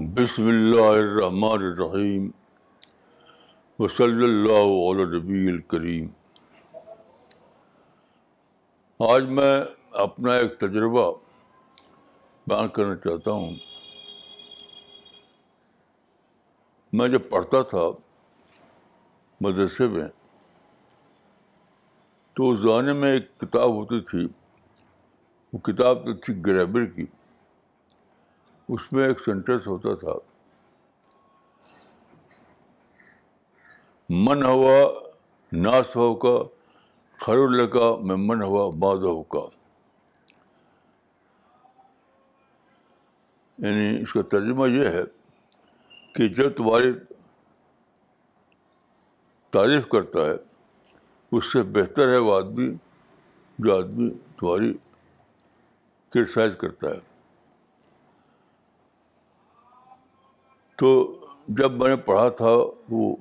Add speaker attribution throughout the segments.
Speaker 1: بسم اللہ الرحمن الرحیم وصلی اللہ علیہ نبی الکریم آج میں اپنا ایک تجربہ بیان کرنا چاہتا ہوں۔ میں جب پڑھتا تھا مدرسے میں۔ تو اس زمانے میں ایک کتاب ہوتی تھی، وہ کتاب تو تھی گریبر کی۔ اس میں ایک سینٹینس ہوتا تھا، من ہوا ناس ہو کا خر الکا میں من ہوا باد ہو کا یعنی اس کا ترجمہ یہ ہے کہ جب تمہاری تعریف کرتا ہے۔ اس سے بہتر ہے وہ آدمی جو آدمی تمہاری کرٹیسائز کرتا ہے۔ تو جب میں نے پڑھا تھا، وہ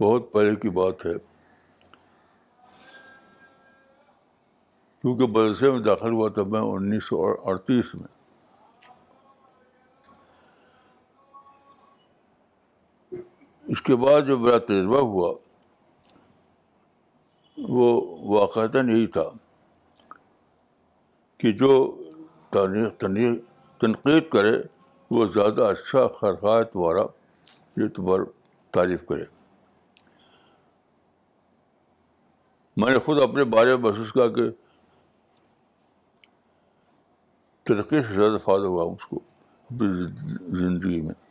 Speaker 1: بہت پہلے کی بات ہے۔ کیونکہ مدرسے میں داخل ہوا تھا میں انیس سو اڑتیس میں۔ کے بعد جو میرا تجربہ ہوا، وہ واقعات یہی تھا کہ جو تنقید کرے، وہ زیادہ اچھا خرخواہ تمہارا یہ تمہارا تعریف کرے۔ میں نے خود اپنے بارے میں محسوس کیا کہ ترقی سے زیادہ فائدہ ہوا اس کو اپنی زندگی میں۔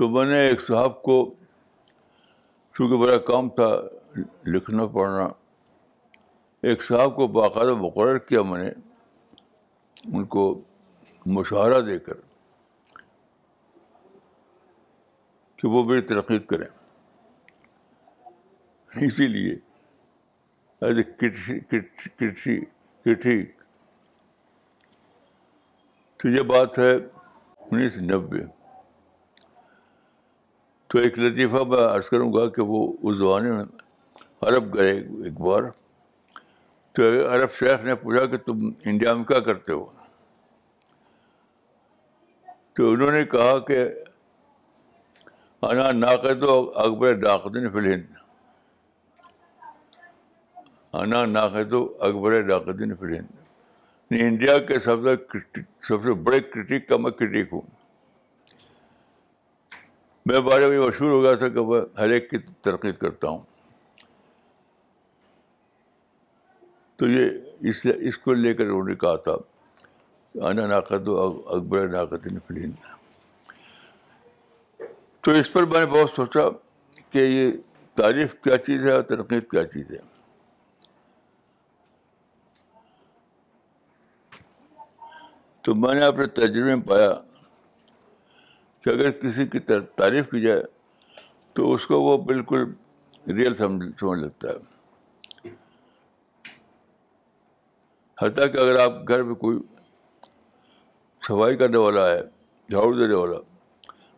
Speaker 1: تو میں نے ایک صاحب کو چونکہ میرا کام تھا لکھنا پڑھنا، ایک صاحب کو باقاعدہ مقرر کیا میں نے، ان کو مشاہرہ دے کر کہ وہ میری ترقی کریں۔ اسی لیے ایز اے تو یہ بات ہے انیس نبے تو ایک لطیفہ میں عرض کروں گا کہ وہ اس زمانے میں عرب گئے ایک بار۔ تو عرب شیخ نے پوچھا کہ تم انڈیا میں کیا کرتے ہو؟ تو انہوں نے کہا کہ انا ناقد و اکبر ڈاقدین فی الہند۔ انا ناقد و اکبر ڈاقدین فی الہند۔ یعنی انڈیا کے سب سے سب سے بڑے کرٹک کا میں کرٹک ہوں۔ میں بارے میں مشہور ہو گیا تھا کہ میں ہر ایک کی ترقی کرتا ہوں۔ تو یہ اس اس کو لے کر انہوں نے کہا تھا، انا ناقد و اکبر ناقد فلین تو اس پر میں نے بہت سوچا کہ یہ تعریف کیا چیز ہے اور تنقید کیا چیز ہے۔ تو میں نے اپنے تجربے میں پایا کہ اگر کسی کی تعریف کی جائے تو اس کو وہ بالکل ریئل سمجھ سمجھ لیتا ہے۔ حتیٰ کہ اگر آپ گھر میں کوئی صفائی کرنے والا ہے، جھاڑو دینے والا،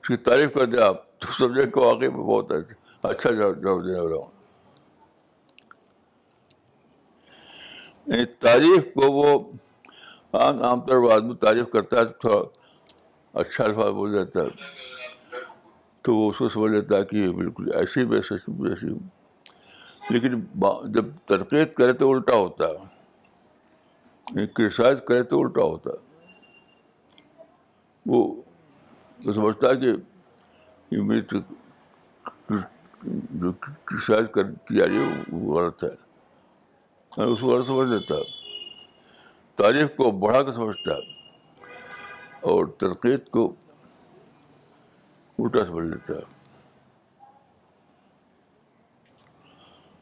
Speaker 1: اس کی تعریف کر دیں آپ، تو سمجھیں کہ واقعی میں بہت اچھا جھاڑو دینے والا ہوں۔ یعنی تعریف کو وہ عام عام طور پر آدمی تعریف کرتا ہے تو تھوڑا اچھا الفاظ بول جاتا ہے۔ تو وہ اس کو سمجھ لیتا ہے کہ یہ بالکل ایسی بھی سچ ایسی ہوں لیکن جب ترقیت کرے تو الٹا ہوتا ہے۔ یعنی کرٹیسائز کرے تو الٹا ہوتا ہے۔ وہ سمجھتا ہے کہ میری جو کرٹیسائز کر کی جا رہی ہے وہ غلط ہے۔ یعنی اس کو غلط سمجھ لیتا ہے۔ تعریف کو بڑھا کے سمجھتا ہے۔ اور تنقید کو الٹا سمجھ لیتا ہے۔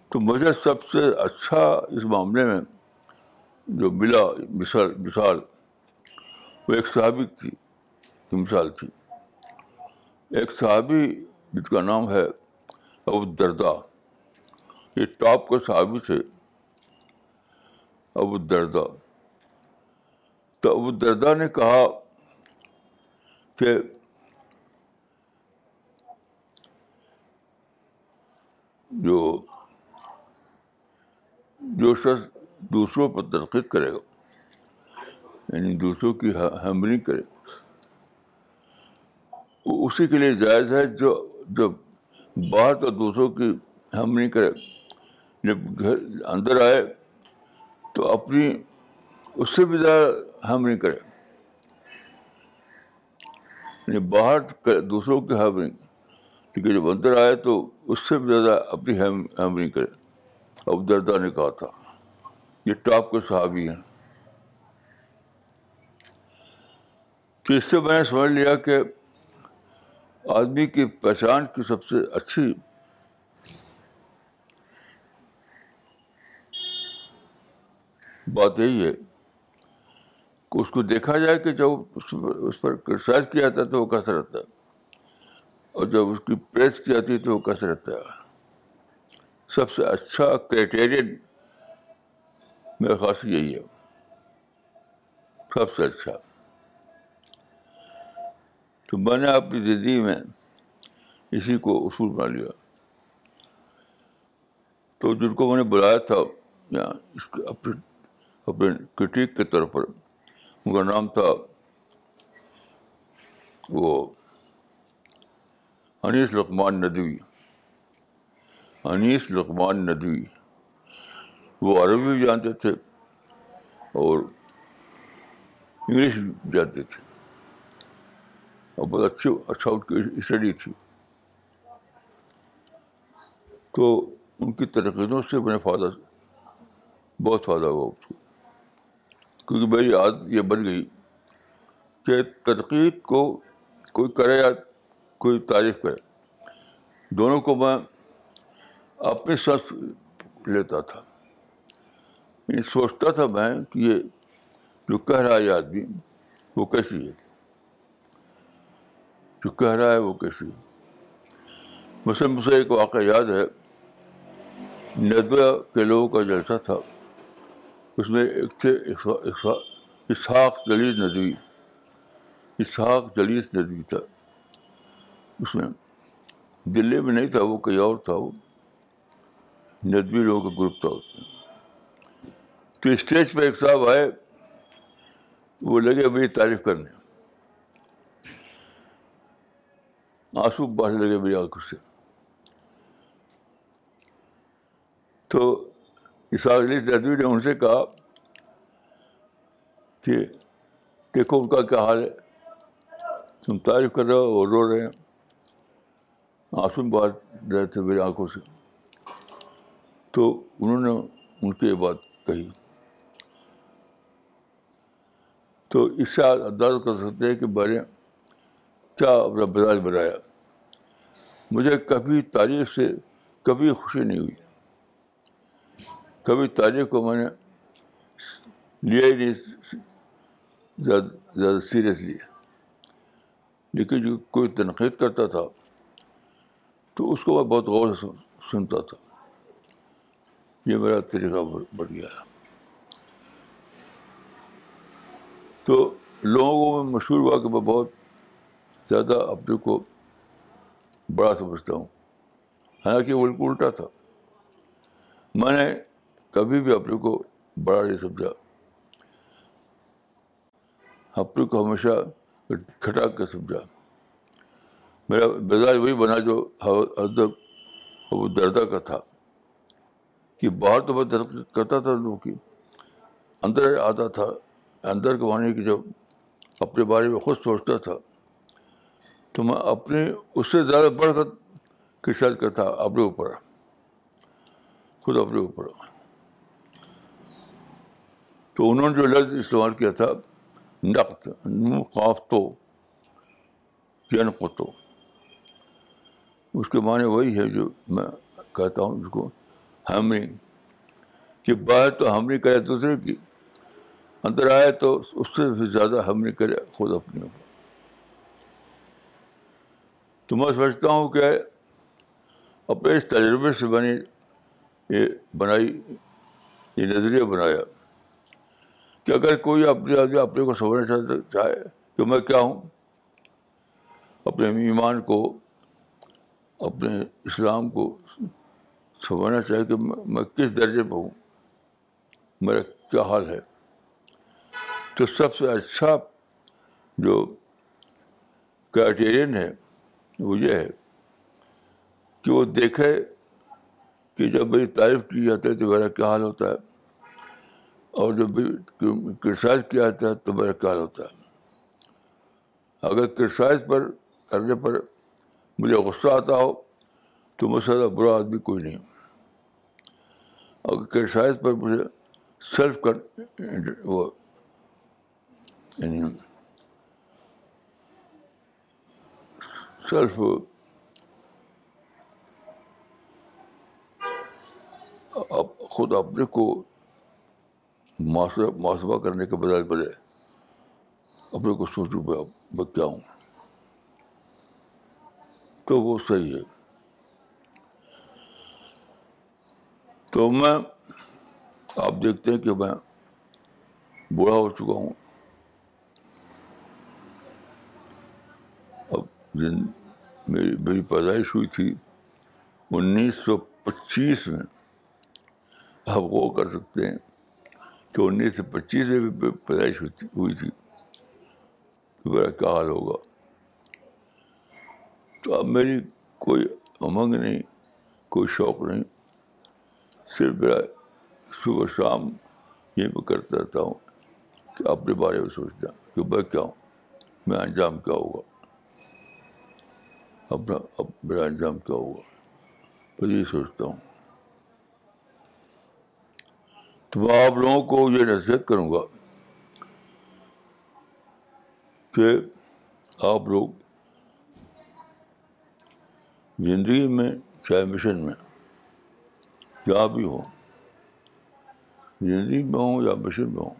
Speaker 1: تو مجھے سب سے اچھا اس معاملے میں جو ملا مثال مثال، وہ ایک صحابی کی مثال تھی۔ ایک صحابی جس کا نام ہے ابو دردا یہ ٹاپ کے صحابی تھے۔ ابو دردا تو ابو دردا نے کہا کہ جو جو شخص دوسروں پر ترقی کرے گا یعنی دوسروں کی ہمری کرے اسی کے لیے جائز ہے جو، جب باہر تو دوسروں کی ہیمرنگ کرے، جب گھر اندر آئے تو اپنی، اس سے بھی زیادہ ہیمرنگ کرے۔ باہر دوسروں کی ہیمرنگ لیکن جب اندر آئے تو اس سے بھی زیادہ اپنی ہیمرنگ کرے۔ اب دردہ نے کہا تھا، یہ ٹاپ کے صحابی ہیں۔ تو اس سے میں نے سمجھ لیا کہ آدمی کی پہچان کی سب سے اچھی بات یہی ہے اس کو دیکھا جائے کہ جب اس پر کرسائز کیا جاتا ہے تو وہ کیسا رہتا ہے؟ اور جب اس کی پریس کی جاتی ہے تو وہ کیسا رہتا ہے؟ سب سے اچھا کرائٹیرین میرا خاص یہی ہے۔ سب سے اچھا۔ تو میں نے اپنی زندگی میں اسی کو اصول بنا لیا۔ تو جن کو میں نے بلایا تھا یا اس کے اپنے اپنے کٹیک کے طور پر ان کا نام تھا وہ انیس لقمان ندوی انیس لقمان ندوی وہ عربی بھی جانتے تھے اور انگلش بھی جانتے تھے اور بہت اچھی اچھا ان کی اسٹڈی تھی تو ان کی تنقیدوں سے میں نے فائدہ بہت فائدہ ہوا اس کو کیونکہ میری عادت یہ بن گئی کہ تنقید کو کوئی کرے یا کوئی تعریف کرے، دونوں کو میں اپنی سانس لیتا تھا۔ یعنی سوچتا تھا میں کہ یہ جو کہہ رہا ہے یہ آدمی وہ کیسی ہے؟ جو کہہ رہا ہے وہ کیسی ہے؟ مجھ سے مجھے ایک واقعہ یاد ہے۔ ندوہ کے لوگوں کا جلسہ تھا۔ اس میں ایک تھے اسحاق جلیز ندوی، اسحاق جلیز ندوی تھا۔ اس میں دلی میں نہیں تھا، وہ کہیں اور تھا وہ۔ ندوی لوگوں کا گروپ تھا اس میں۔ تو اسٹیج پہ ایک صاحب آئے، وہ لگے میری تعریف کرنے۔ آنسو بڑھنے لگے میری آنکھوں سے۔ تو علی ندوی نے ان سے کہا کہ دیکھو ان کا کیا حال ہے۔ تم تعریف کر رہے ہو اور رو رہے ہیں۔ آنسو بات رہے تھے میری آنکھوں سے۔ تو انہوں نے ان کی یہ بات کہی۔ تو اس سے انداز کر سکتے ہیں کہ میں نے کیا اپنا مزاج بنایا۔ مجھے کبھی تعریف سے کبھی خوشی نہیں ہوئی۔ کبھی تعریف کو میں نے لیا ہی نہیں، زیادہ زیادہ سیریس لیا۔ لیکن جو کوئی تنقید کرتا تھا، تو اس کو میں بہت غور سے سنتا تھا۔ یہ میرا طریقہ بڑھ گیا۔ ہے تو لوگوں کو میں مشہور ہوا کہ میں بہت زیادہ اپنے کو بڑا سمجھتا ہوں۔ حالانکہ وہ الٹا تھا۔ میں نے کبھی بھی اپنے کو بڑا نہیں سمجھا۔ اپنے کو ہمیشہ کھٹا کے سمجھا۔ میرا مزاج وہی بنا جو ادب وہ دردہ کا تھا کہ باہر تو میں درد کرتا تھا لوگوں کی، اندر آتا تھا، اندر کے معنی کہ جب اپنے بارے میں خود سوچتا تھا تو میں اپنے اس سے زیادہ بڑھ کر کرسائز کرتا، اپنے اوپر، خود اپنے اوپر۔ تو انہوں نے جو لفظ استعمال کیا تھا نقط قافتو یا نقطو اس کے معنی وہی ہے جو میں کہتا ہوں اس کو ہمیں، کہ باہر تو ہم نہیں کرے، دوسرے کی۔ اندر آئے تو اس سے بھی زیادہ ہم نہیں کرے، خود اپنے تو میں سمجھتا ہوں کہ اپنے اس تجربے سے بنی یہ بنائی، یہ نظریہ بنایا۔ کہ اگر کوئی اپنے آدمی اپنے کو سمجھنا چاہتا چاہے کہ میں کیا ہوں؟ اپنے ایمان کو، اپنے اسلام کو سمجھنا چاہیے کہ میں کس درجے پہ ہوں؟ میرا کیا حال ہے؟ تو سب سے اچھا جو کرائٹیرین ہے، وہ یہ ہے کہ وہ دیکھے کہ جب میری تعریف کی جاتی ہے تو میرا کیا حال ہوتا ہے؟ اور جب کرسائز کیا جاتا ہے تو میرا کیا حال ہوتا ہے۔ اگر کرسائز پر کرنے پر مجھے غصہ آتا ہو تو مجھ سے زیادہ برا آدمی کوئی نہیں اگر کرسائز پر مجھے سیلف کر وہ یعنی سیلف خود اپنے کو محاسبہ کرنے کے بجائے بڑے اپنے کو سوچوں میں کیا ہوں۔ تو وہ صحیح ہے۔ تو میں آپ دیکھتے ہیں کہ میں بوڑھا ہو چکا ہوں۔ اب جن میری میری پیدائش ہوئی تھی انیس سو پچیس میں، آپ وہ کر سکتے ہیں کہ انیس سو پچیس میں بھی پیدائش ہوئی تھی میرا کیا حال ہوگا؟ تو اب میری کوئی امنگ نہیں، کوئی شوق نہیں۔ صرف میرا صبح شام یہ بھی کرتا رہتا ہوں کہ اپنے بارے میں سوچتا کہ میں کیا ہوں میں انجام کیا ہوگا۔ اپنا اب میرا انجام کیا ہوگا، تو یہ سوچتا ہوں۔ تو میں آپ لوگوں کو یہ نصیحت کروں گا کہ آپ لوگ زندگی میں چاہے مشن میں کیا بھی ہو زندگی میں ہوں یا مشن میں ہوں،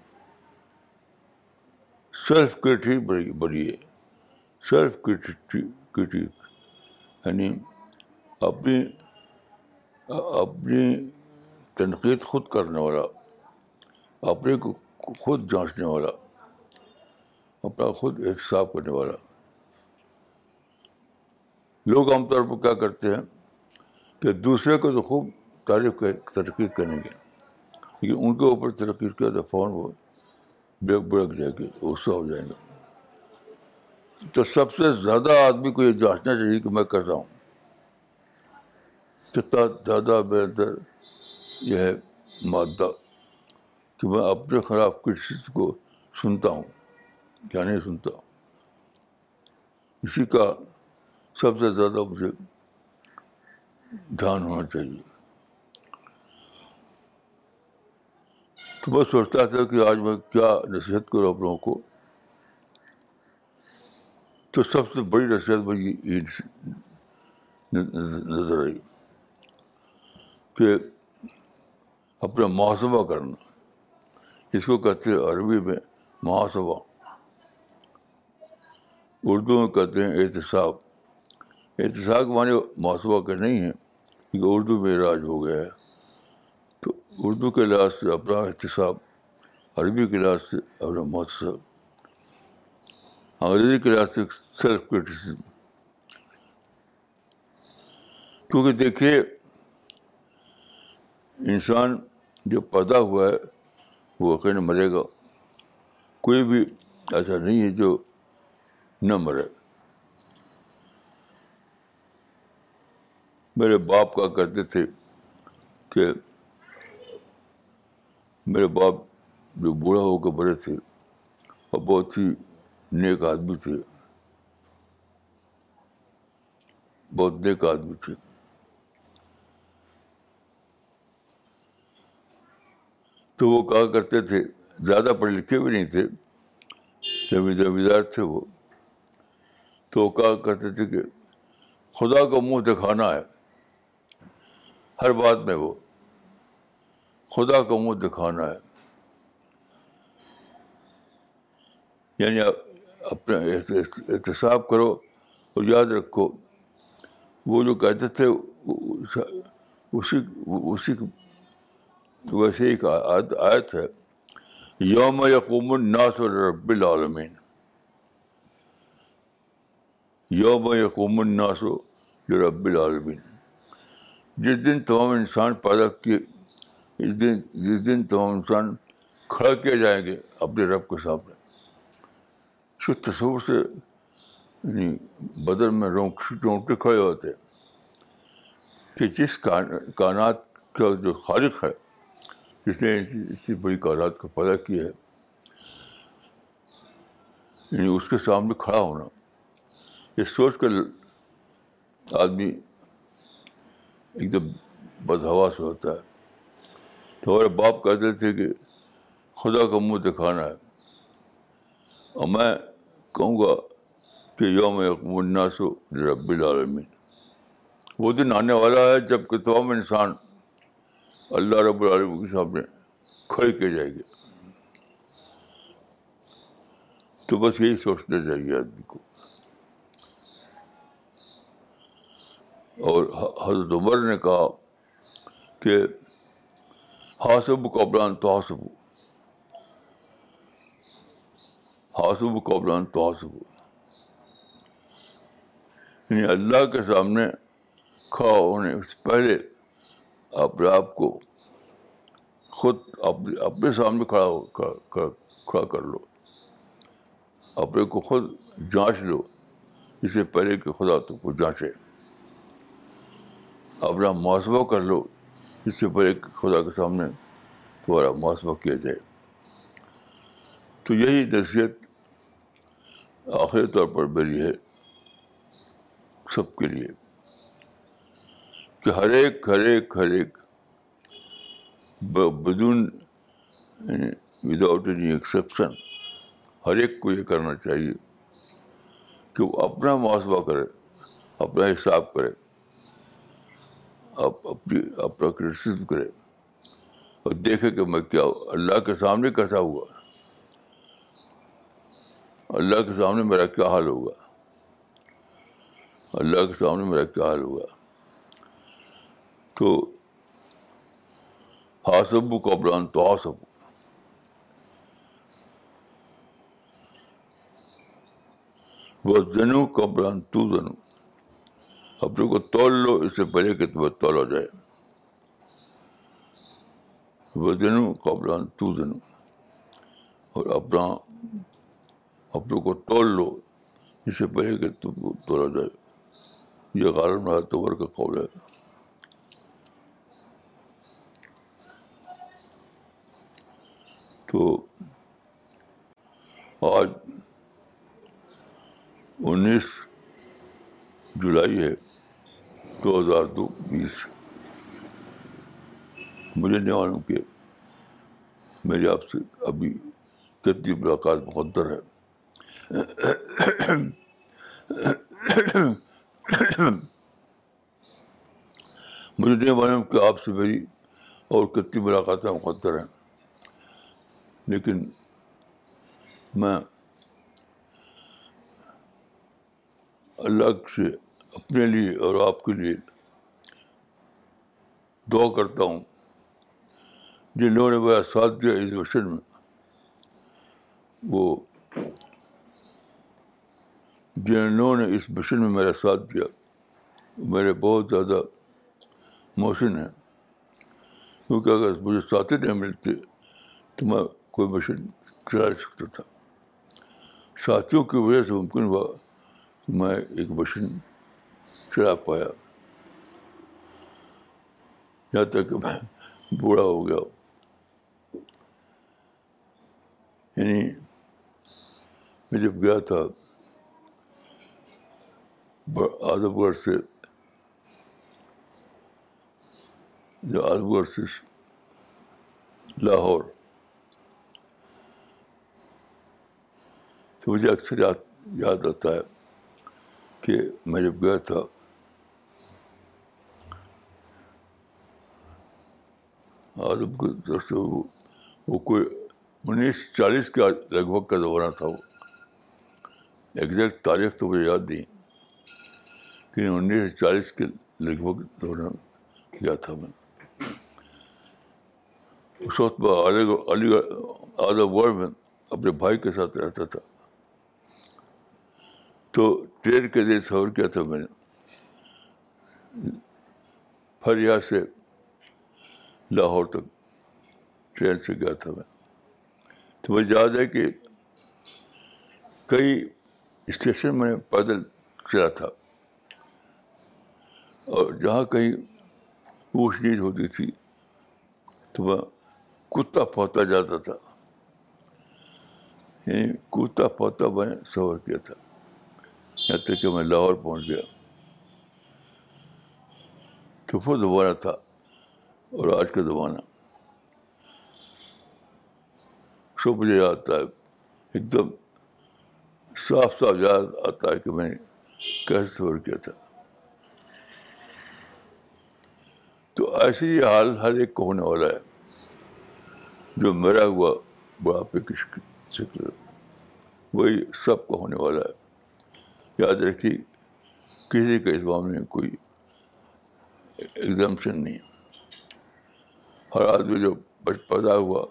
Speaker 1: سیلف کریٹک بڑی بڑھیے سیلف کریٹک یعنی اپنی اپنی تنقید خود کرنے والا اپنے کو خود جانچنے والا، اپنا خود احتساب کرنے والا۔ لوگ عام طور پر کیا کرتے ہیں کہ دوسرے کو تو خوب تعریف تنقید کریں گے، لیکن ان کے اوپر تنقید کیا تو فون وہ بریک بریک جائے گی، غصہ ہو جائیں گے۔ تو سب سے زیادہ آدمی کو یہ جانچنا چاہیے کہ میں کرتا ہوں۔ کتنا زیادہ میرے اندر یہ ہے مادہ۔ کہ میں اپنے خلاف کسی کو سنتا ہوں، یا نہیں سنتا۔ اسی کا سب سے زیادہ مجھے دھیان ہونا چاہیے۔ تو میں سوچتا تھا کہ آج میں کیا نصیحت کروں آپ لوگوں کو۔ تو سب سے بڑی نصیحت مجھے یہ نظر آئی کہ اپنا محاسبہ کرنا۔ اس کو کہتے ہیں عربی میں محاسبہ۔ اردو میں کہتے ہیں احتساب۔ احتساب معنی محاسبہ کا نہیں ہے، کیونکہ اردو میں راج ہو گیا ہے۔ تو اردو کے لحاظ سے اپنا احتساب، عربی کے لحاظ سے اپنا محتسب انگریزی کے لحاظ سے سیلف کرٹیسزم کیونکہ دیکھیے، انسان جو پیدا ہوا ہے وہ یقین مرے گا، کوئی بھی ایسا نہیں ہے جو نہ مرے۔ میرے باپ کا کرتے تھے کہ میرے باپ جو بوڑھا ہو کے بڑے تھے، اور بہت ہی نیک آدمی تھے۔ بہت نیک آدمی تھے۔ تو وہ کہا کرتے تھے، زیادہ پڑھے لکھے بھی نہیں تھے، زمیندار تھے وہ۔ تو وہ کہا کرتے تھے کہ خدا کو منہ دکھانا ہے، ہر بات میں وہ، خدا کو منہ دکھانا ہے۔ یعنی اپنا احتساب کرو اور یاد رکھو، وہ جو کہتے تھے اسی اسی ویسے ایک آیت ہے، یوم یقوم الناس رب العالمین۔ یوم یقوم الناس رب العالمین۔ جس دن تمام انسان پیدا کیے، اس دن جس دن تمام انسان کھڑا کیے جائیں گے اپنے رب کے سامنے۔ اس تصور سے یعنی بدن میں رونگ رونگٹے کھڑے ہوتے کہ جس کائنات کا جو خالق ہے جس نے اتنی بڑی کائنات کو پیدا کی ہے۔ یعنی اس کے سامنے کھڑا ہونا۔ یہ سوچ کر آدمی ایک دم بدہواس ہوتا ہے۔ تو ہمارے باپ کہتے تھے کہ خدا کا منہ دکھانا ہے۔ اور میں کہوں گا کہ یوم الناس رب العالمین۔ وہ دن آنے والا ہے جبکہ تمام انسان اللہ رب العالمین کے سامنے کھڑے کیے جائیں گے۔ تو بس یہی سوچنا چاہیے آدمی کو۔ اور حضرت عمر نے کہا کہ ہاسب قبلان تو ہاسب ہاسب قبلان تو ہاسب یعنی اللہ کے سامنے کھڑا ہونے سے پہلے اپنے آپ کو خود اپنے اپنے سامنے کھڑا ہو کھڑا کر لو۔ اپنے کو خود جانچ لو۔ اس سے پہلے کہ خدا تم کو جانچے۔ اپنا محاسبہ کر لو۔ اس سے پہلے کہ خدا کے سامنے تمہارا محاسبہ کیا جائے۔ تو یہی نصیحت آخری طور پر میری ہے۔ سب کے لیے۔ کہ ہر ایک ہر ایک ہر ایک بدون وداؤٹ اینی ایکسیپشن ہر ایک کو یہ کرنا چاہیے کہ وہ اپنا محاسبہ کرے، اپنا حساب کرے اپنی، اپنا کرٹیسزم کرے اور دیکھے کہ میں کیا اللہ کے سامنے کیسا ہوا؟ اللہ کے سامنے میرا کیا حال ہوگا؟ اللہ کے سامنے میرا کیا حال ہوگا؟ تو ہاسبو قبران تو ہاسب وہ جنو قبران تو جنو اپنے کو تول لو، اس سے پہلے کہ تمہیں تولا جائے۔ وہ جنو قبران تو جنو اور اپنا اپنے کو تول لو، اس سے پہلے کہ تم کو تولا جائے۔ یہ غالب رہا تور کا قول ہے۔ تو آج انیس جولائی ہے، دو ہزار دو، بیس۔ مجھے نہیں معلوم کہ میری آپ سے ابھی کتنی ملاقات مقدر ہے۔ مجھے نہیں معلوم کہ آپ سے میری اور کتنی ملاقاتیں مقدر ہیں۔ لیکن میں اللہ سے اپنے لیے اور آپ کے لیے دعا کرتا ہوں جن لوگوں نے میرا ساتھ دیا اس مشن میں وہ جن لوگوں نے اس مشن میں میرا ساتھ دیا میرے بہت زیادہ موشن ہیں کیونکہ اگر مجھے ساتھی نہیں ملتے تو میں کوئی مشن چلا سکتا تھا۔ ساتھیوں کی وجہ سے ممکن ہوا کہ میں ایک مشن چلا پایا۔ یہاں تک کہ میں بوڑھا ہو گیا یعنی میں جب گیا تھا آدم گڑھ سے، جو آدم گڑھ سے لاہور تو مجھے اکثر یاد یاد آتا ہے کہ میں جب گیا تھا آدم کی طرف سے وہ وہ کوئی انیس چالیس کے لگ بھگ کا زمانہ تھا وہ۔ ایگزیکٹ تاریخ تو مجھے یاد نہیں کہ انیس سو چالیس کے لگ بھگ دوران گیا تھا میں۔ اس وقت میں علی گڑھ آدم گڑھ میں اپنے بھائی کے ساتھ رہتا تھا۔ تو ٹرین کے ذریعے سفر کیا تھا میں نے؟ پھریا سے لاہور تک ٹرین سے گیا تھا میں۔ تو مجھے یاد ہے کہ کئی اسٹیشن میں پیدل چلا تھا اور جہاں کہیں اونچ نیچ ہوتی تھی تو میں کتا پوتا جاتا تھا۔ یعنی کتا پوتا میں نے سفر کیا تھا۔ یہاں تک کہ میں لاہور پہنچ گیا۔ تو وہ زمانہ تھا اور آج کا زمانہ۔ سب مجھے یاد آتا ہے، ایک دم صاف صاف یاد آتا ہے کہ میں نے کیسے سفر کیا تھا۔ تو ایسے ہی حال ہر ایک کو ہونے والا ہے، جو میرا ہوا بڑھاپے کی شکل وہی سب کو ہونے والا ہے۔ یاد رکھیے، کسی کا اس معاملے میں کوئی ایگزامشن نہیں ہر آدمی جو پیدا ہوا،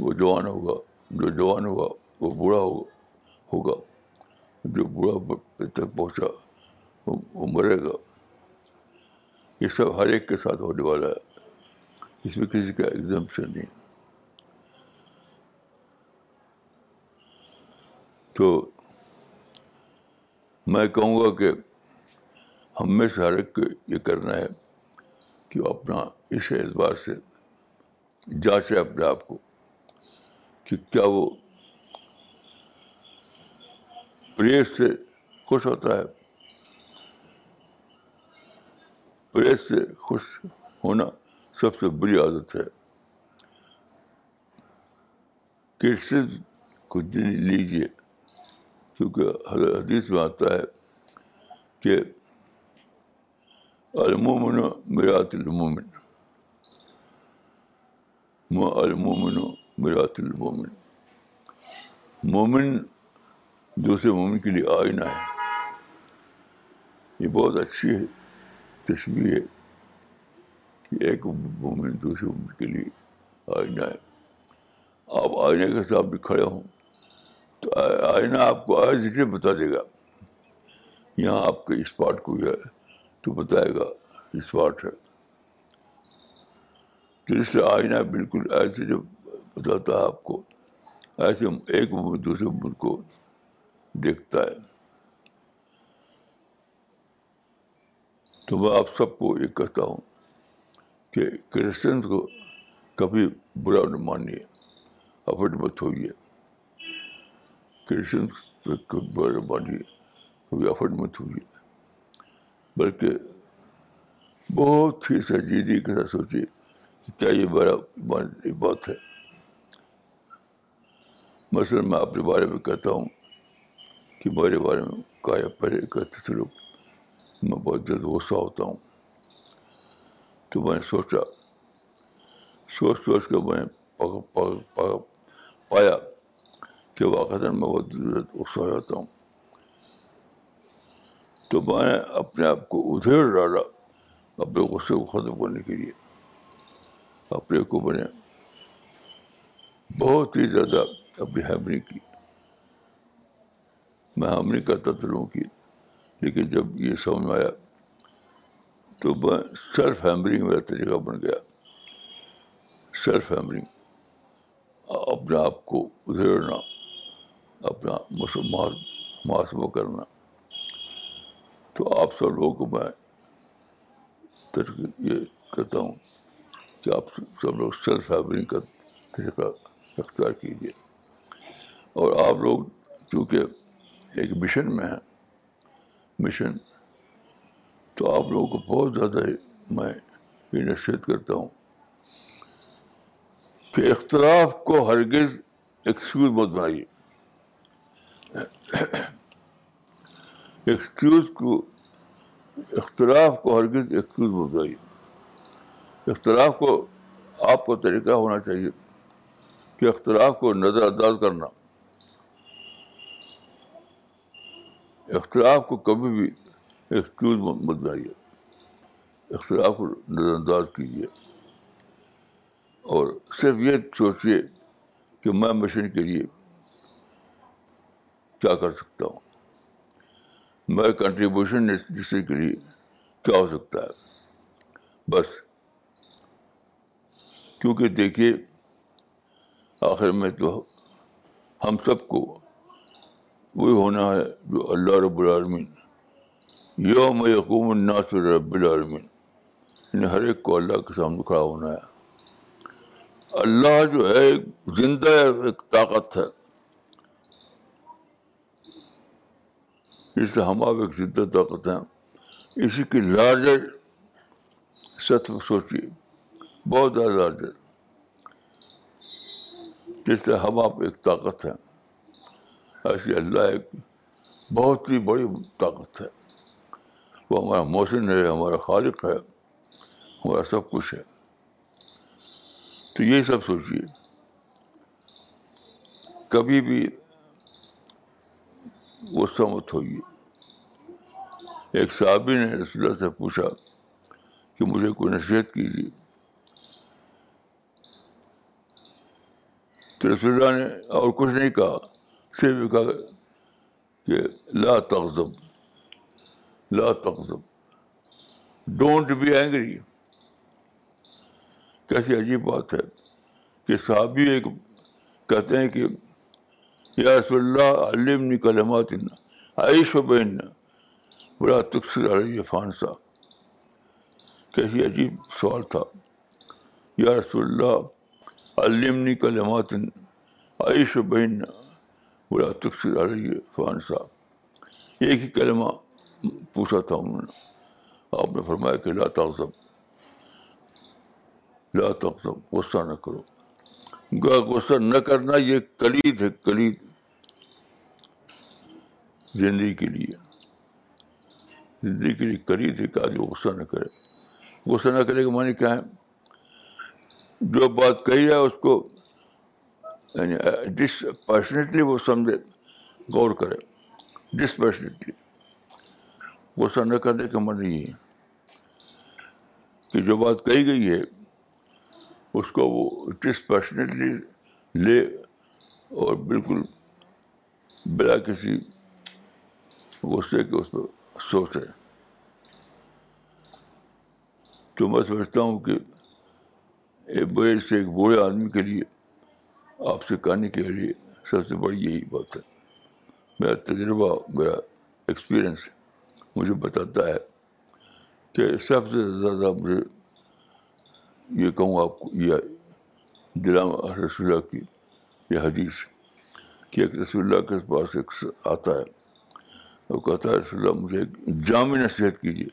Speaker 1: وہ جوان ہوگا، جو جوان ہوا وہ بوڑھا ہوگا ہوگا۔ جو بوڑھا تک پہنچا، وہ مرے گا۔ یہ سب ہر ایک کے ساتھ ہونے والا ہے۔ اس میں کسی کا ایگزامشن نہیں تو میں کہوں گا کہ ہم میں سے ہر ایک کو یہ کرنا ہے کہ وہ اپنا اس اعتبار سے جانچے اپنے آپ کو کہ کیا وہ پریس سے خوش ہوتا ہے، پریس سے خوش ہونا سب سے بری عادت ہے۔ کرسچن کو لیجیے کیونکہ حدیث میں آتا ہے کہ المومن میرات المومن۔ المومن میرات المومن۔ مومن دوسرے مومن کے لیے آئینہ ہے۔ یہ بہت اچھی ہے تشبیہ ہے کہ ایک مومن دوسرے مومن کے لیے آئینہ ہے۔ آپ آئینے کے ساتھ بھی کھڑے ہوں۔ آئینہ آپ کو ایز بتا دے گا۔ یہاں آپ کے اسپاٹ کو ہے تو بتائے گا اسپاٹ ہے تو اس سے آئینہ بالکل ایسے جو بتاتا ہے آپ کو، ایسے ایک ملک دوسرے ملک کو دیکھتا ہے۔ تو میں آپ سب کو یہ کہتا ہوں کہ کرسچنس کو کبھی برا نہ مانیے افٹ مت ہوئیے۔ کرسچنس کو مانیے کبھی افٹ مت ہوئیے بلکہ بہت ہی سنجیدگی کے ساتھ سوچیے کہ کیا یہ بڑا بات ہے۔ مثلاً میں اپنے بارے میں کہتا ہوں کہ میرے بارے میں کہا پہلے کہتے تھے لوگ، میں بہت جلد غصہ ہوتا ہوں۔ تو میں نے سوچا، سوچ سوچ کے میں پایا۔ کہ واقع میں بہت غصہ ہو جاتا ہوں۔ تو میں نے اپنے آپ کو ادھیڑ ڈالا اپنے غصے کو ختم کرنے کے لیے۔ اپنے کو میں نے بہت ہی زیادہ اپنی ہیمری کی۔ میں ہم کرتا تھا لوگوں کی، لیکن جب یہ سمجھ میں آیا تو میں سیلف ہیمرنگ میرا طریقہ بن گیا۔ سیلف ہیمرنگ اپنے آپ کو ادھیڑنا اپنا محاسبہ کرنا۔ تو آپ سب لوگوں کو میں یہ کہتا ہوں کہ آپ سب لوگ سیلف ہیمرنگ کا طریقہ اختیار کیجیے۔ اور آپ لوگ چونکہ ایک مشن میں ہے مشن تو آپ لوگوں کو بہت زیادہ میں یہ نصیحت کرتا ہوں کہ اختلاف کو ہرگز ایکسکیوز مت بنائیے۔ ایکسکیوز کو اختلاف کو ہرگز ایکسکیوز مت بنائیے۔ اختلاف کو آپ کو طریقہ ہونا چاہیے کہ اختلاف کو نظر انداز کرنا۔ اختلاف کو کبھی بھی ایکسکیوز مت بنائیے۔ اختلاف کو نظر انداز کیجیے۔ اور صرف یہ سوچیے کہ میں مشین کے لیے کیا کر سکتا ہوں؟ میں کنٹریبیوشن انڈسٹری کے لیے کیا ہو سکتا ہے۔ بس۔ کیونکہ دیکھیے، آخر میں تو ہم سب کو وہی ہونا ہے جو اللہ رب العالمین، یوم یقوم الناس رب العالمین۔ یعنی ہر ایک کو اللہ کے سامنے کھڑا ہونا ہے۔ اللہ جو ہے ایک زندہ ایک طاقت ہے۔ اس سے ہم آپ ایک زندہ طاقت ہیں۔ اسی کی لارجر سطح سوچیے، بہت زیادہ لارجر۔ جس سے ہم آپ ایک طاقت ہیں۔ ایسی اللہ ایک بہت ہی بڑی طاقت ہے۔ وہ ہمارا موسن ہے، ہمارا خالق ہے، ہمارا سب کچھ ہے۔ تو یہ سب سوچیے۔ کبھی بھی غصہ مت ہوئیے۔ ایک صحابی نے رسول اللہ سے پوچھا کہ مجھے کوئی نصیحت کیجیے۔ تو رسول اللہ نے اور کچھ نہیں کہا، صرف کہا کہ لا تغضب لا تغضب۔ ڈونٹ بی اینگری کیسی عجیب بات ہے کہ صحابی ایک کہتے ہیں کہ یا رسول اللہ علمنی کلمات عیش و بین بڑا تقسر علیہ فانسا. کیسی عجیب سوال تھا؟ یا رسول اللہ علمنی کلمات عیش و بین بڑا تقسر علیہ فانسا. ایک ہی کلمہ پوچھا تھا انہوں نے. آپ نے فرمایا کہ لا تغضب. لا تغضب، غصہ نہ کرو. غصہ نہ کرنا یہ کلید ہے، کلید زندگی کے لیے۔ زندگی کے لیے کلید ہے کہ آدمی غصہ نہ کرے۔ غصہ نہ کرے کہ معنی کیا ہے؟ جو بات کہی ہے اس کو یعنی ڈسپیشنیٹلی وہ سمجھے، غور کرے۔ ڈسپیشنیٹلی غصہ نہ کرنے کا من نہیں ہے کہ جو بات کہی گئی ہے اس کو وہ ڈسپیشنیٹلی لے اور بالکل بلا کسی غصے کے اس پہ سوچے تو میں سمجھتا ہوں کہ ایک بڑے سے ایک بوڑھے آدمی کے لیے آپ سے کہانی کے لیے سب سے بڑی یہی بات ہے۔ میرا تجربہ، میرا ایکسپیرئنس مجھے بتاتا ہے کہ سب سے زیادہ مجھے یہ کہوں آپ کو، یہ دلام رسول اللہ کی، یہ حدیث کہ ایک رسول اللہ کے پاس ایک آتا ہے، وہ کہتا ہے، رسول اللہ مجھے ایک جامع نصیحت کیجیے۔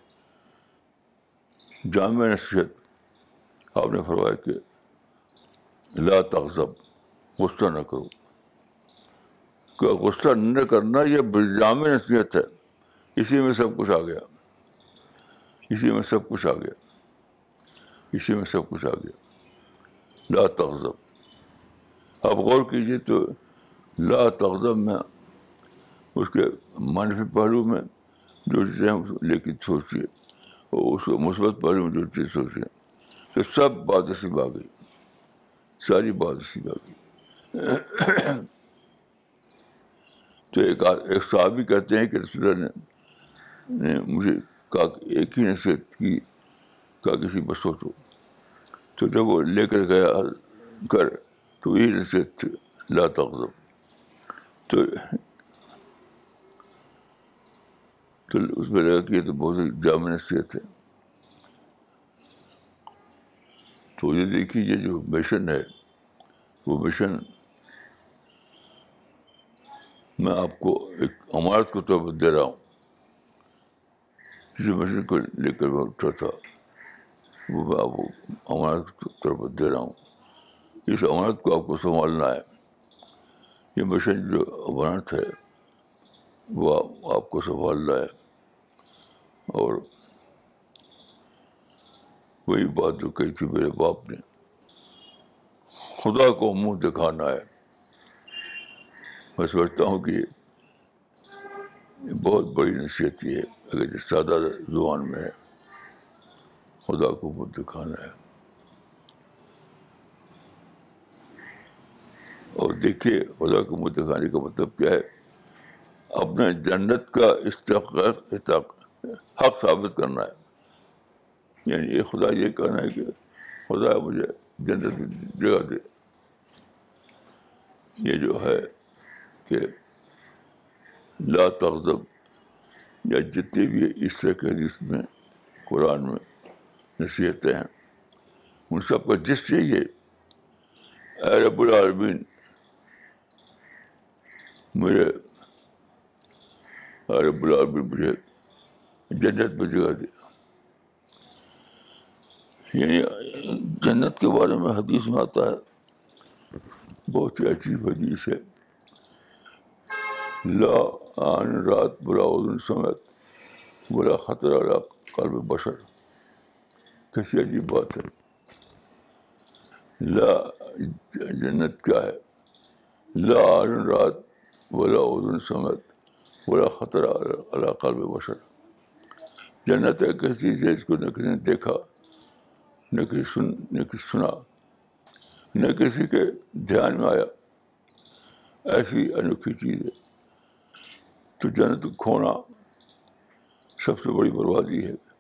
Speaker 1: جامع نصیحت۔ آپ نے فرمایا کہ لا تغضب، غصہ نہ کرو۔ کہ غصہ نہ کرنا یہ جامع نصیحت ہے۔ اسی میں سب کچھ آ گیا۔ اسی میں سب کچھ آ گیا۔ اسی میں سب کچھ آ گیا۔ لا تغضب۔ آپ غور کیجیے تو لا تغضب میں اس کے منفی پہلو میں جو چیزیں لے کے سوچیے، اور اس کو مثبت پہلو میں جو چیز سوچیے، تو سب بات نصیب آ گئی۔ ساری بات نصیب آ گئی۔ تو ایک ایک صحابی کہتے ہیں کہ رسول اللہ نے مجھے ایک ہی نصیحت کی۔ کہا کسی پر سوچو تو جب وہ لے کر گیا گھر، تو یہی نصیحت تھی، لا تغضب۔ تو تو اس میں لگا کہ یہ تو بہت ہی جامع نصیحت ہے۔ تو یہ دیکھیے، یہ جو مشن ہے، وہ مشن میں آپ کو ایک عمارت کے طور پر دے رہا ہوں۔ کسی مشن کو لے کر میں اٹھا تھا۔ وہ میں آپ کو عمارت کے دے رہا ہوں۔ اس عمارت کو آپ کو سنبھالنا ہے۔ یہ مشن جو عمارت ہے، وہ آپ کو سنبھالنا ہے۔ اور وہی بات جو کہی تھی میرے باپ نے، خدا کو منہ دکھانا ہے۔ میں سمجھتا ہوں کہ بہت بڑی نصیحت یہ ہے، اگر سادہ زبان میں ہے۔ خدا کو منہ دکھانا ہے۔ اور دیکھیے، خدا کو منہ دکھانے کا مطلب کیا ہے؟ اپنے جنت کا استحق حق ثابت کرنا ہے۔ یعنی یہ خدا یہ کہنا ہے کہ خدا مجھے جنت میں جگہ دے۔ یہ جو ہے کہ لا تغضب یا جتنے بھی اس طرح کے حدیث میں، قرآن میں نصیحتیں ہیں۔ ان سب کا جس یہی ہے اے رب العالمین مجھے اے رب العالمین مجھے جنت میں جگہ دے۔ یعنی جنت کے بارے میں حدیث میں آتا ہے، بہت ہی عجیب حدیث ہے۔ لا آن رات برا ادن سمیت برا خطرہ قلب بشر۔ کیسی عجیب بات ہے۔ لا، جنت کیا ہے؟ لا آن رات بلا ادن سمیت برا خطرہ اللہ قلب بشر۔ جنت ایک ایسی چیز ہے اس کو نہ کسی نے دیکھا، نہ کسی سن، نہ کسی سنا، نہ کسی کے دھیان میں آیا۔ ایسی انوکھی چیز ہے۔ تو جنت کھونا سب سے بڑی بربادی ہے۔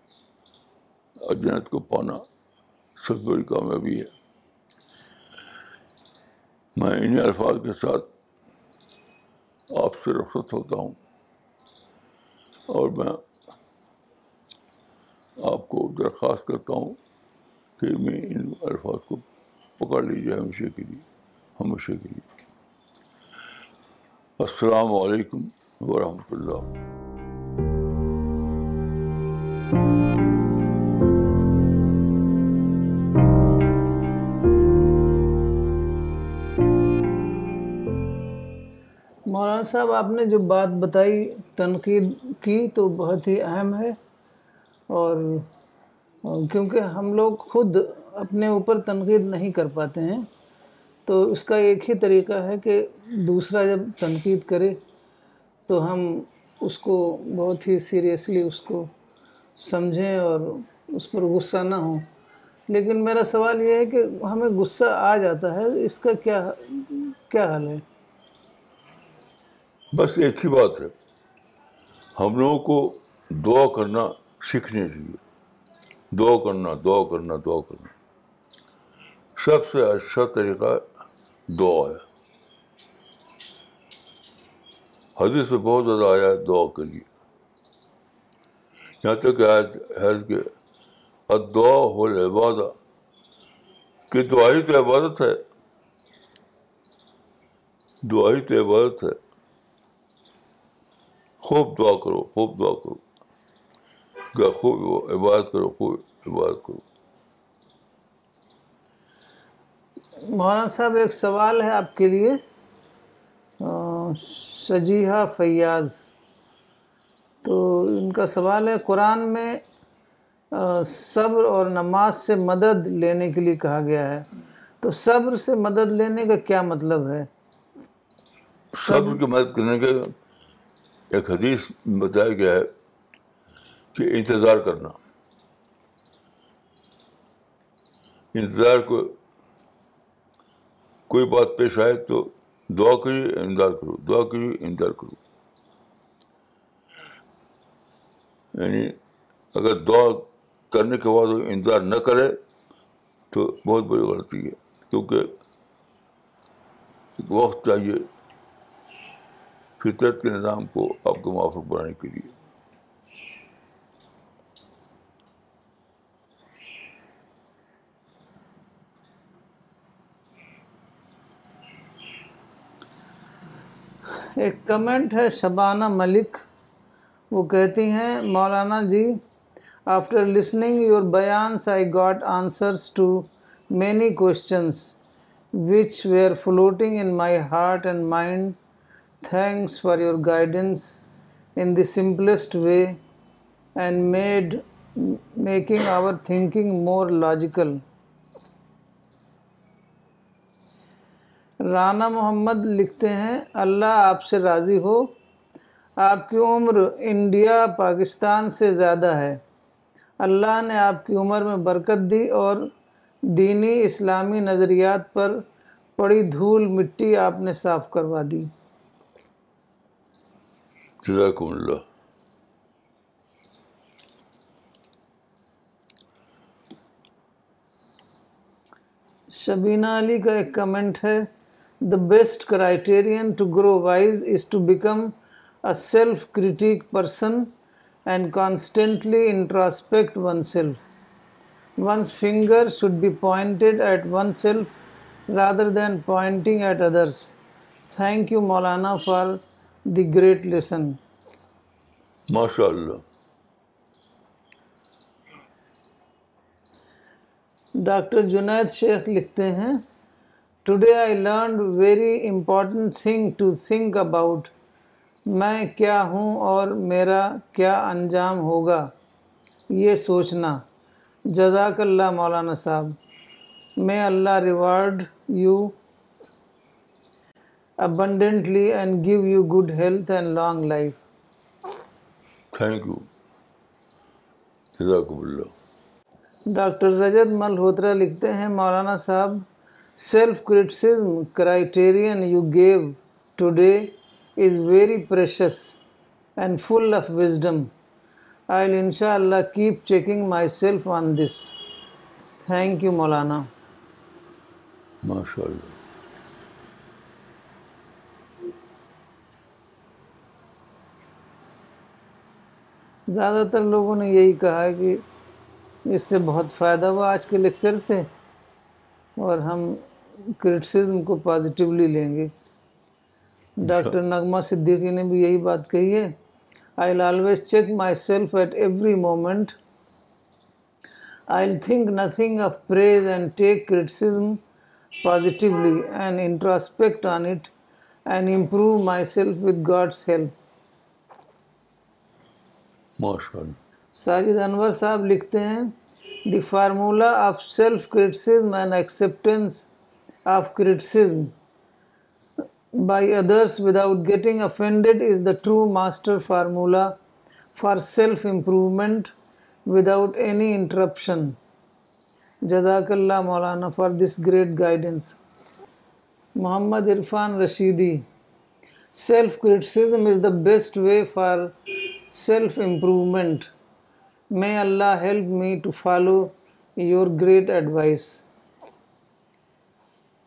Speaker 1: اور جنت کو پانا سب سے بڑی کامیابی ہے۔ میں انہیں الفاظ کے ساتھ آپ سے رخصت ہوتا ہوں اور میں آپ کو درخواست کرتا ہوں کہ میں ان الفاظ کو پکڑ لیجیے ہمیشہ کے لیے، ہمیشہ کے لیے۔ السلام علیکم ورحمۃ اللہ۔
Speaker 2: مولانا صاحب، آپ نے جو بات بتائی تنقید کی تو بہت ہی اہم ہے اور کیونکہ ہم لوگ خود اپنے اوپر تنقید نہیں کر پاتے ہیں، تو اس کا ایک ہی طریقہ ہے کہ دوسرا جب تنقید کرے تو ہم اس کو بہت ہی سیریسلی اس کو سمجھیں اور اس پر غصہ نہ ہوں۔ لیکن میرا سوال یہ ہے کہ ہمیں غصہ آ جاتا ہے، اس کا کیا کیا حل ہے؟
Speaker 1: بس ایک ہی بات ہے، ہم لوگوں کو دعا کرنا سیکھنے چاہیے دعا کرنا دعا کرنا دعا کرنا۔ سب سے اچھا طریقہ دعا ہے۔ حدیث میں بہت زیادہ آیا ہے دعا کے لیے۔ یہاں تک آیا ہے کہ دعا ہو عبادت کہ دعا ہی تو عبادت ہے۔ دعا ہی تو عبادت ہے۔ خوب دعا کرو خوب دعا کرو۔ کیا خوب عبادت کرو خوب عبادت کرو۔
Speaker 2: مولانا صاحب ایک سوال ہے آپ کے لیے۔ شجیحہ فیاض۔ تو ان کا سوال ہے قرآن میں صبر اور نماز سے مدد لینے کے لیے کہا گیا ہے۔ تو صبر سے مدد لینے کا کیا مطلب ہے؟
Speaker 1: صبر کی مدد کرنے کے ایک حدیث بتایا گیا ہے کہ انتظار کرنا۔ انتظار کو کوئی بات پیش آئے تو دعا کریے، انتظار کرو، دعا کریے، انتظار کرو۔ یعنی اگر دعا کرنے کے بعد وہ انتظار نہ کرے تو بہت بڑی غلطی ہے، کیونکہ ایک وقت چاہیے فطرت کے نظام کو آپ کو موافق بنانے کے لیے۔
Speaker 2: ایک کمنٹ ہے، شبانہ ملک۔ وہ کہتی ہیں، مولانا ji after listening your بیانس I got answers to many questions which were floating in my heart and mind thanks for your guidance in the simplest way and made making our thinking more logical Rana Muhammad لکھتے ہیں اللہ آپ سے راضی ہو آپ کی عمر India Pakistan سے زیادہ ہے اللہ نے آپ کی عمر میں برکت دی اور دینی اسلامی نظریات پر پڑی دھول مٹی آپ نے صاف کروا دی
Speaker 1: جزاکم اللہ
Speaker 2: شبینہ علی کا ایک کمنٹ ہے the best criterion to grow wise is to become a self critic person and constantly introspect one self one's finger should be pointed at one self rather than pointing at others thank you Maulana for the great lesson
Speaker 1: ماشاء اللہ.
Speaker 2: Doctor Junaid شیخ لکھتے ہیں today I learned very important thing to think about میں کیا ہوں اور میرا کیا انجام ہوگا؟ یہ سوچنا۔ جزاک اللہ مولانا صاحب میں اللہ reward you abundantly and give you good health and long life.
Speaker 1: You جزاک اللہ
Speaker 2: ڈاکٹر رجت ملہوترا لکھتے ہیں مولانا صاحب self criticism criterion you give today is very precious and full of wisdom I will ان شاء اللہ keep checking my self on this thank you مولانا
Speaker 1: ماشاء اللہ
Speaker 2: زیادہ تر لوگوں نے یہی کہا ہے کہ اس سے بہت فائدہ ہوا آج کے لیکچر سے اور ہم کرٹسزم کو پازیٹیولی لیں گے۔ ڈاکٹر نغمہ صدیقی نے بھی یہی بات کہی ہے۔ I will always check my self at every moment I will think nothing of praise and take criticism positively and introspect on it and improve my self with God's help
Speaker 1: ماشاء اللہ۔
Speaker 2: ساجد انور صاحب لکھتے ہیں the formula of self criticism and acceptance of criticism by others without getting offended is the true master formula for self improvement without any interruption جزاک اللہ مولانا for this great guidance Muhammad Irfan Rashidi self criticism is the best way for self improvement میں اللہ help me to follow your great advice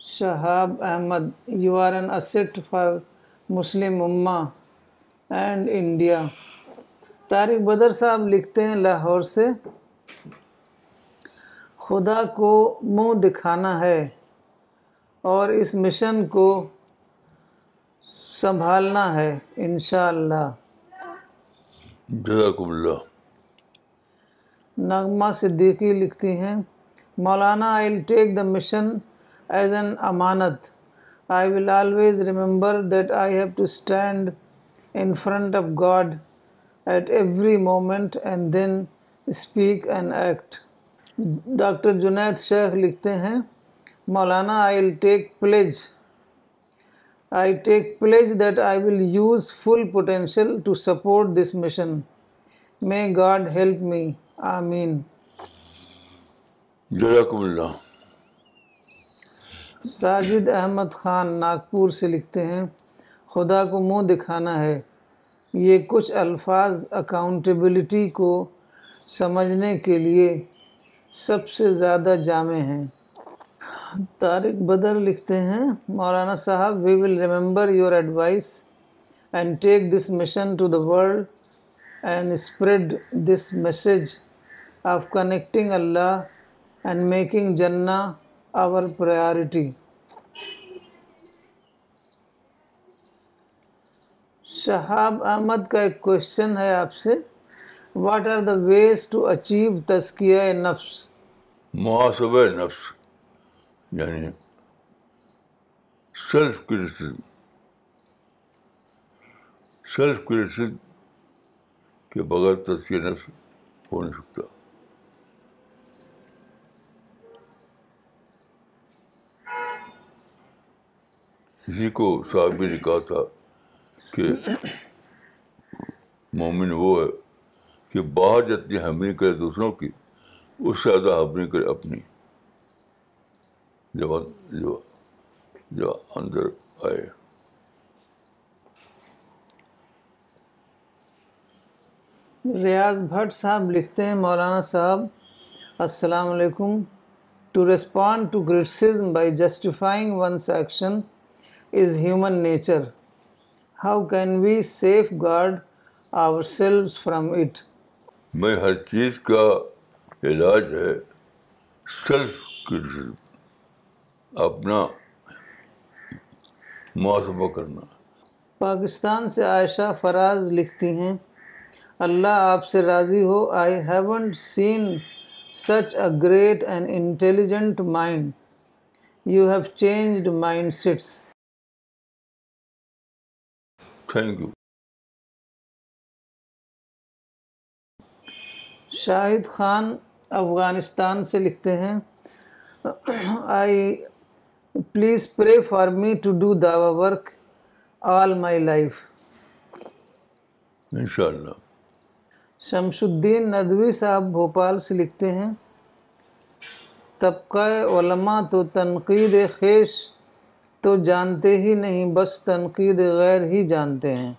Speaker 2: Shahab Ahmad you are an asset for Muslim امہ and India Tariq Badr Sahab لکھتے ہیں لاہور سے خدا کو منہ دکھانا ہے اور اس مشن کو سنبھالنا ہے انشاءاللہ اللہ
Speaker 1: جزاکم اللہ۔
Speaker 2: نغمہ صدیقی لکھتی ہیں، مولانا I will take the mission as an امانت I will always remember that I have to stand in front of God at every moment and then speak and act doctor Junaid Sheikh لکھتے ہیں، مولانا I will take pledge I take pledge that I will use full potential to support this mission may God help me آمین
Speaker 1: جزاکم اللہ
Speaker 2: ساجد احمد خان ناگپور سے لکھتے ہیں خدا کو منہ دکھانا ہے۔ یہ کچھ الفاظ اکاؤنٹیبلٹی کو سمجھنے کے لیے سب سے زیادہ جامع ہیں۔ طارق بدر لکھتے ہیں۔ مولانا صاحب we will remember your advice and take this mission to the world and spread this message of connecting Allah and making جنا آور پرائرٹی شہاب احمد کا ایک کوشچن ہے آپ سے۔ What are the ways to achieve تزکیہ نفس؟
Speaker 1: محاسبہ نفس۔ یعنی سیلف کرٹیسزم سیلف کرٹیسزم کے بغیر تزکیہ نفس ہو نہیں سکتا۔ اسی کو صحابی نے کہا تھا کہ مومن وہ ہے کہ باہر جتنی حمری کرے دوسروں کی، اس سے زیادہ حمری کرے اپنی۔ جو, جو, جو اندر آئے۔
Speaker 2: ریاض بھٹ صاحب لکھتے ہیں مولانا صاحب السلام علیکم۔ To respond to criticism by justifying one's action as human nature how can we safeguard ourselves from it
Speaker 1: میں ہر چیز کا علاج ہے سیلف کرٹیسزم اپنا محاسبہ کرنا۔
Speaker 2: پاکستان سے عائشہ فراز لکھتی ہیں اللہ آپ سے راضی ہو۔ I haven't seen such a great and intelligent mind you have changed mindsets
Speaker 1: thank you
Speaker 2: Shahid Khan Afghanistan سے لکھتے ہیں I please pray for me to do Dawa work all my life
Speaker 1: ان شاء اللہ
Speaker 2: شمش الدین ندوی صاحب بھوپال سے لکھتے ہیں طبقہ علماء تو تنقید خیش تو جانتے ہی نہیں بس تنقید غیر ہی جانتے ہیں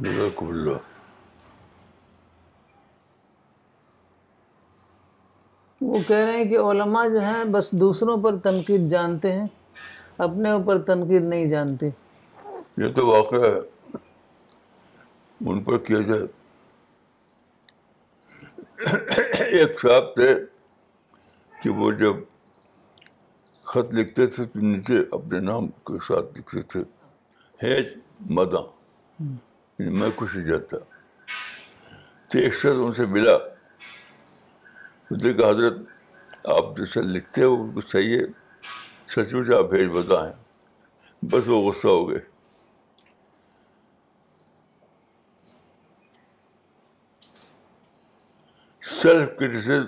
Speaker 1: اللہ
Speaker 2: وہ کہہ رہے ہیں کہ علماء جو ہیں بس دوسروں پر تنقید جانتے ہیں اپنے اوپر تنقید نہیں جانتے۔
Speaker 1: یہ تو واقعہ ہے۔ ان پر کیا جائے۔ ایک صاحب تھے کہ وہ جب خط لکھتے تھے تو نیچے اپنے نام کے ساتھ لکھتے تھے۔ ہیج مداں۔ یعنی میں کچھ جاتا تو ایک شخص ان سے ملا۔ اس حضرت، آپ جیسا لکھتے ہو بالکل صحیح ہے۔ سچ مچ آپ بھیج بتائیں، بس وہ غصہ ہو گئے۔ سیلف کرٹیسزم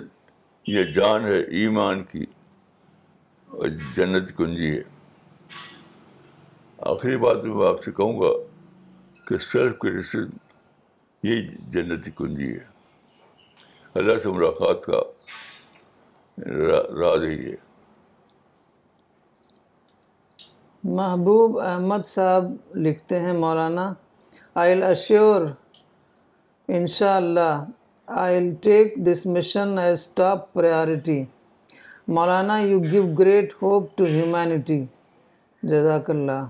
Speaker 1: یہ جان ہے، ایمان کی اور جنت کنجی ہے۔ آخری بات میں آپ سے کہوں گا کہ سیلف کرٹیسزم یہ جنتی کنجی ہے۔ اللہ سے ملاقات کا راز ہی ہے۔
Speaker 2: محبوب احمد صاحب لکھتے ہیں مولانا آئل اشور انشاء اللہ I'll take this mission as top priority. Maulana you give great hope to humanity. جزاک اللہ۔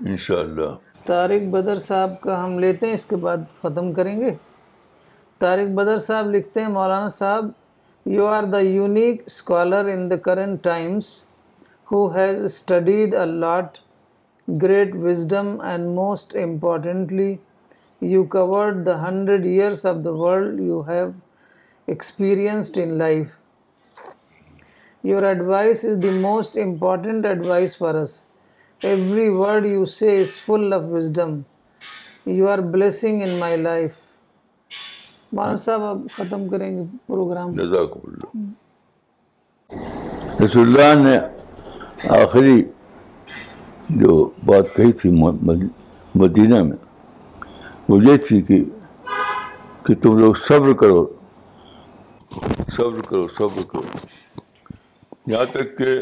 Speaker 1: انشاء اللہ
Speaker 2: طارق بدر صاحب کا ہم لیتے ہیں اس کے بعد ختم کریں گے۔ طارق بدر صاحب لکھتے ہیں، مولانا صاحب you are the unique scholar in the current times who has studied a lot great wisdom and most importantly you covered the hundred years of the world you have experienced in life your advice is the most important advice for us every word you say is full of wisdom you are blessing in my life مولانا صاحب آپ ختم کریں گے programme.
Speaker 1: جزاکم اللہ۔ رسول اللہ نے آخری جو بات کہی تھی مدینہ میں، وہ یہ تھی کہ کہ تم لوگ صبر کرو۔ صبر کرو صبر کرو۔ یہاں تک کہ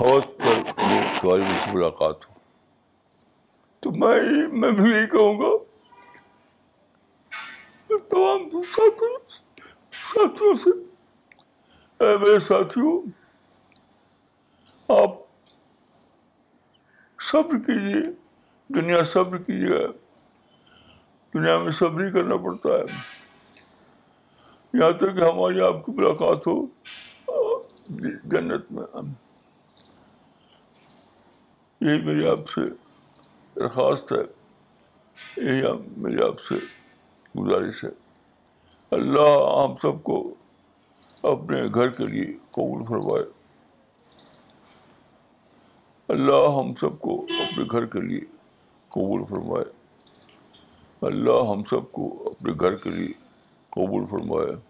Speaker 1: حوض پر تمہاری ملاقات ہو۔ تو میں میں بھی یہی کہوں گا۔ تمام ساتھی ساتھیوں سے اے میرے ساتھیوں آپ صبر کیجیے دنیا صبر کیجیے دنیا میں صبر ہی کرنا پڑتا ہے یہاں تک کہ ہماری آپ کی ملاقات ہو جنت میں یہی میری آپ سے درخواست ہے یہی میری آپ سے گزارش ہے۔ اللہ ہم سب کو اپنے گھر کے لیے قبول فرمائے۔ اللہ ہم سب کو اپنے گھر کے لیے قبول فرمائے۔ اللہ ہم سب کو اپنے گھر کے لیے قبول فرمائے۔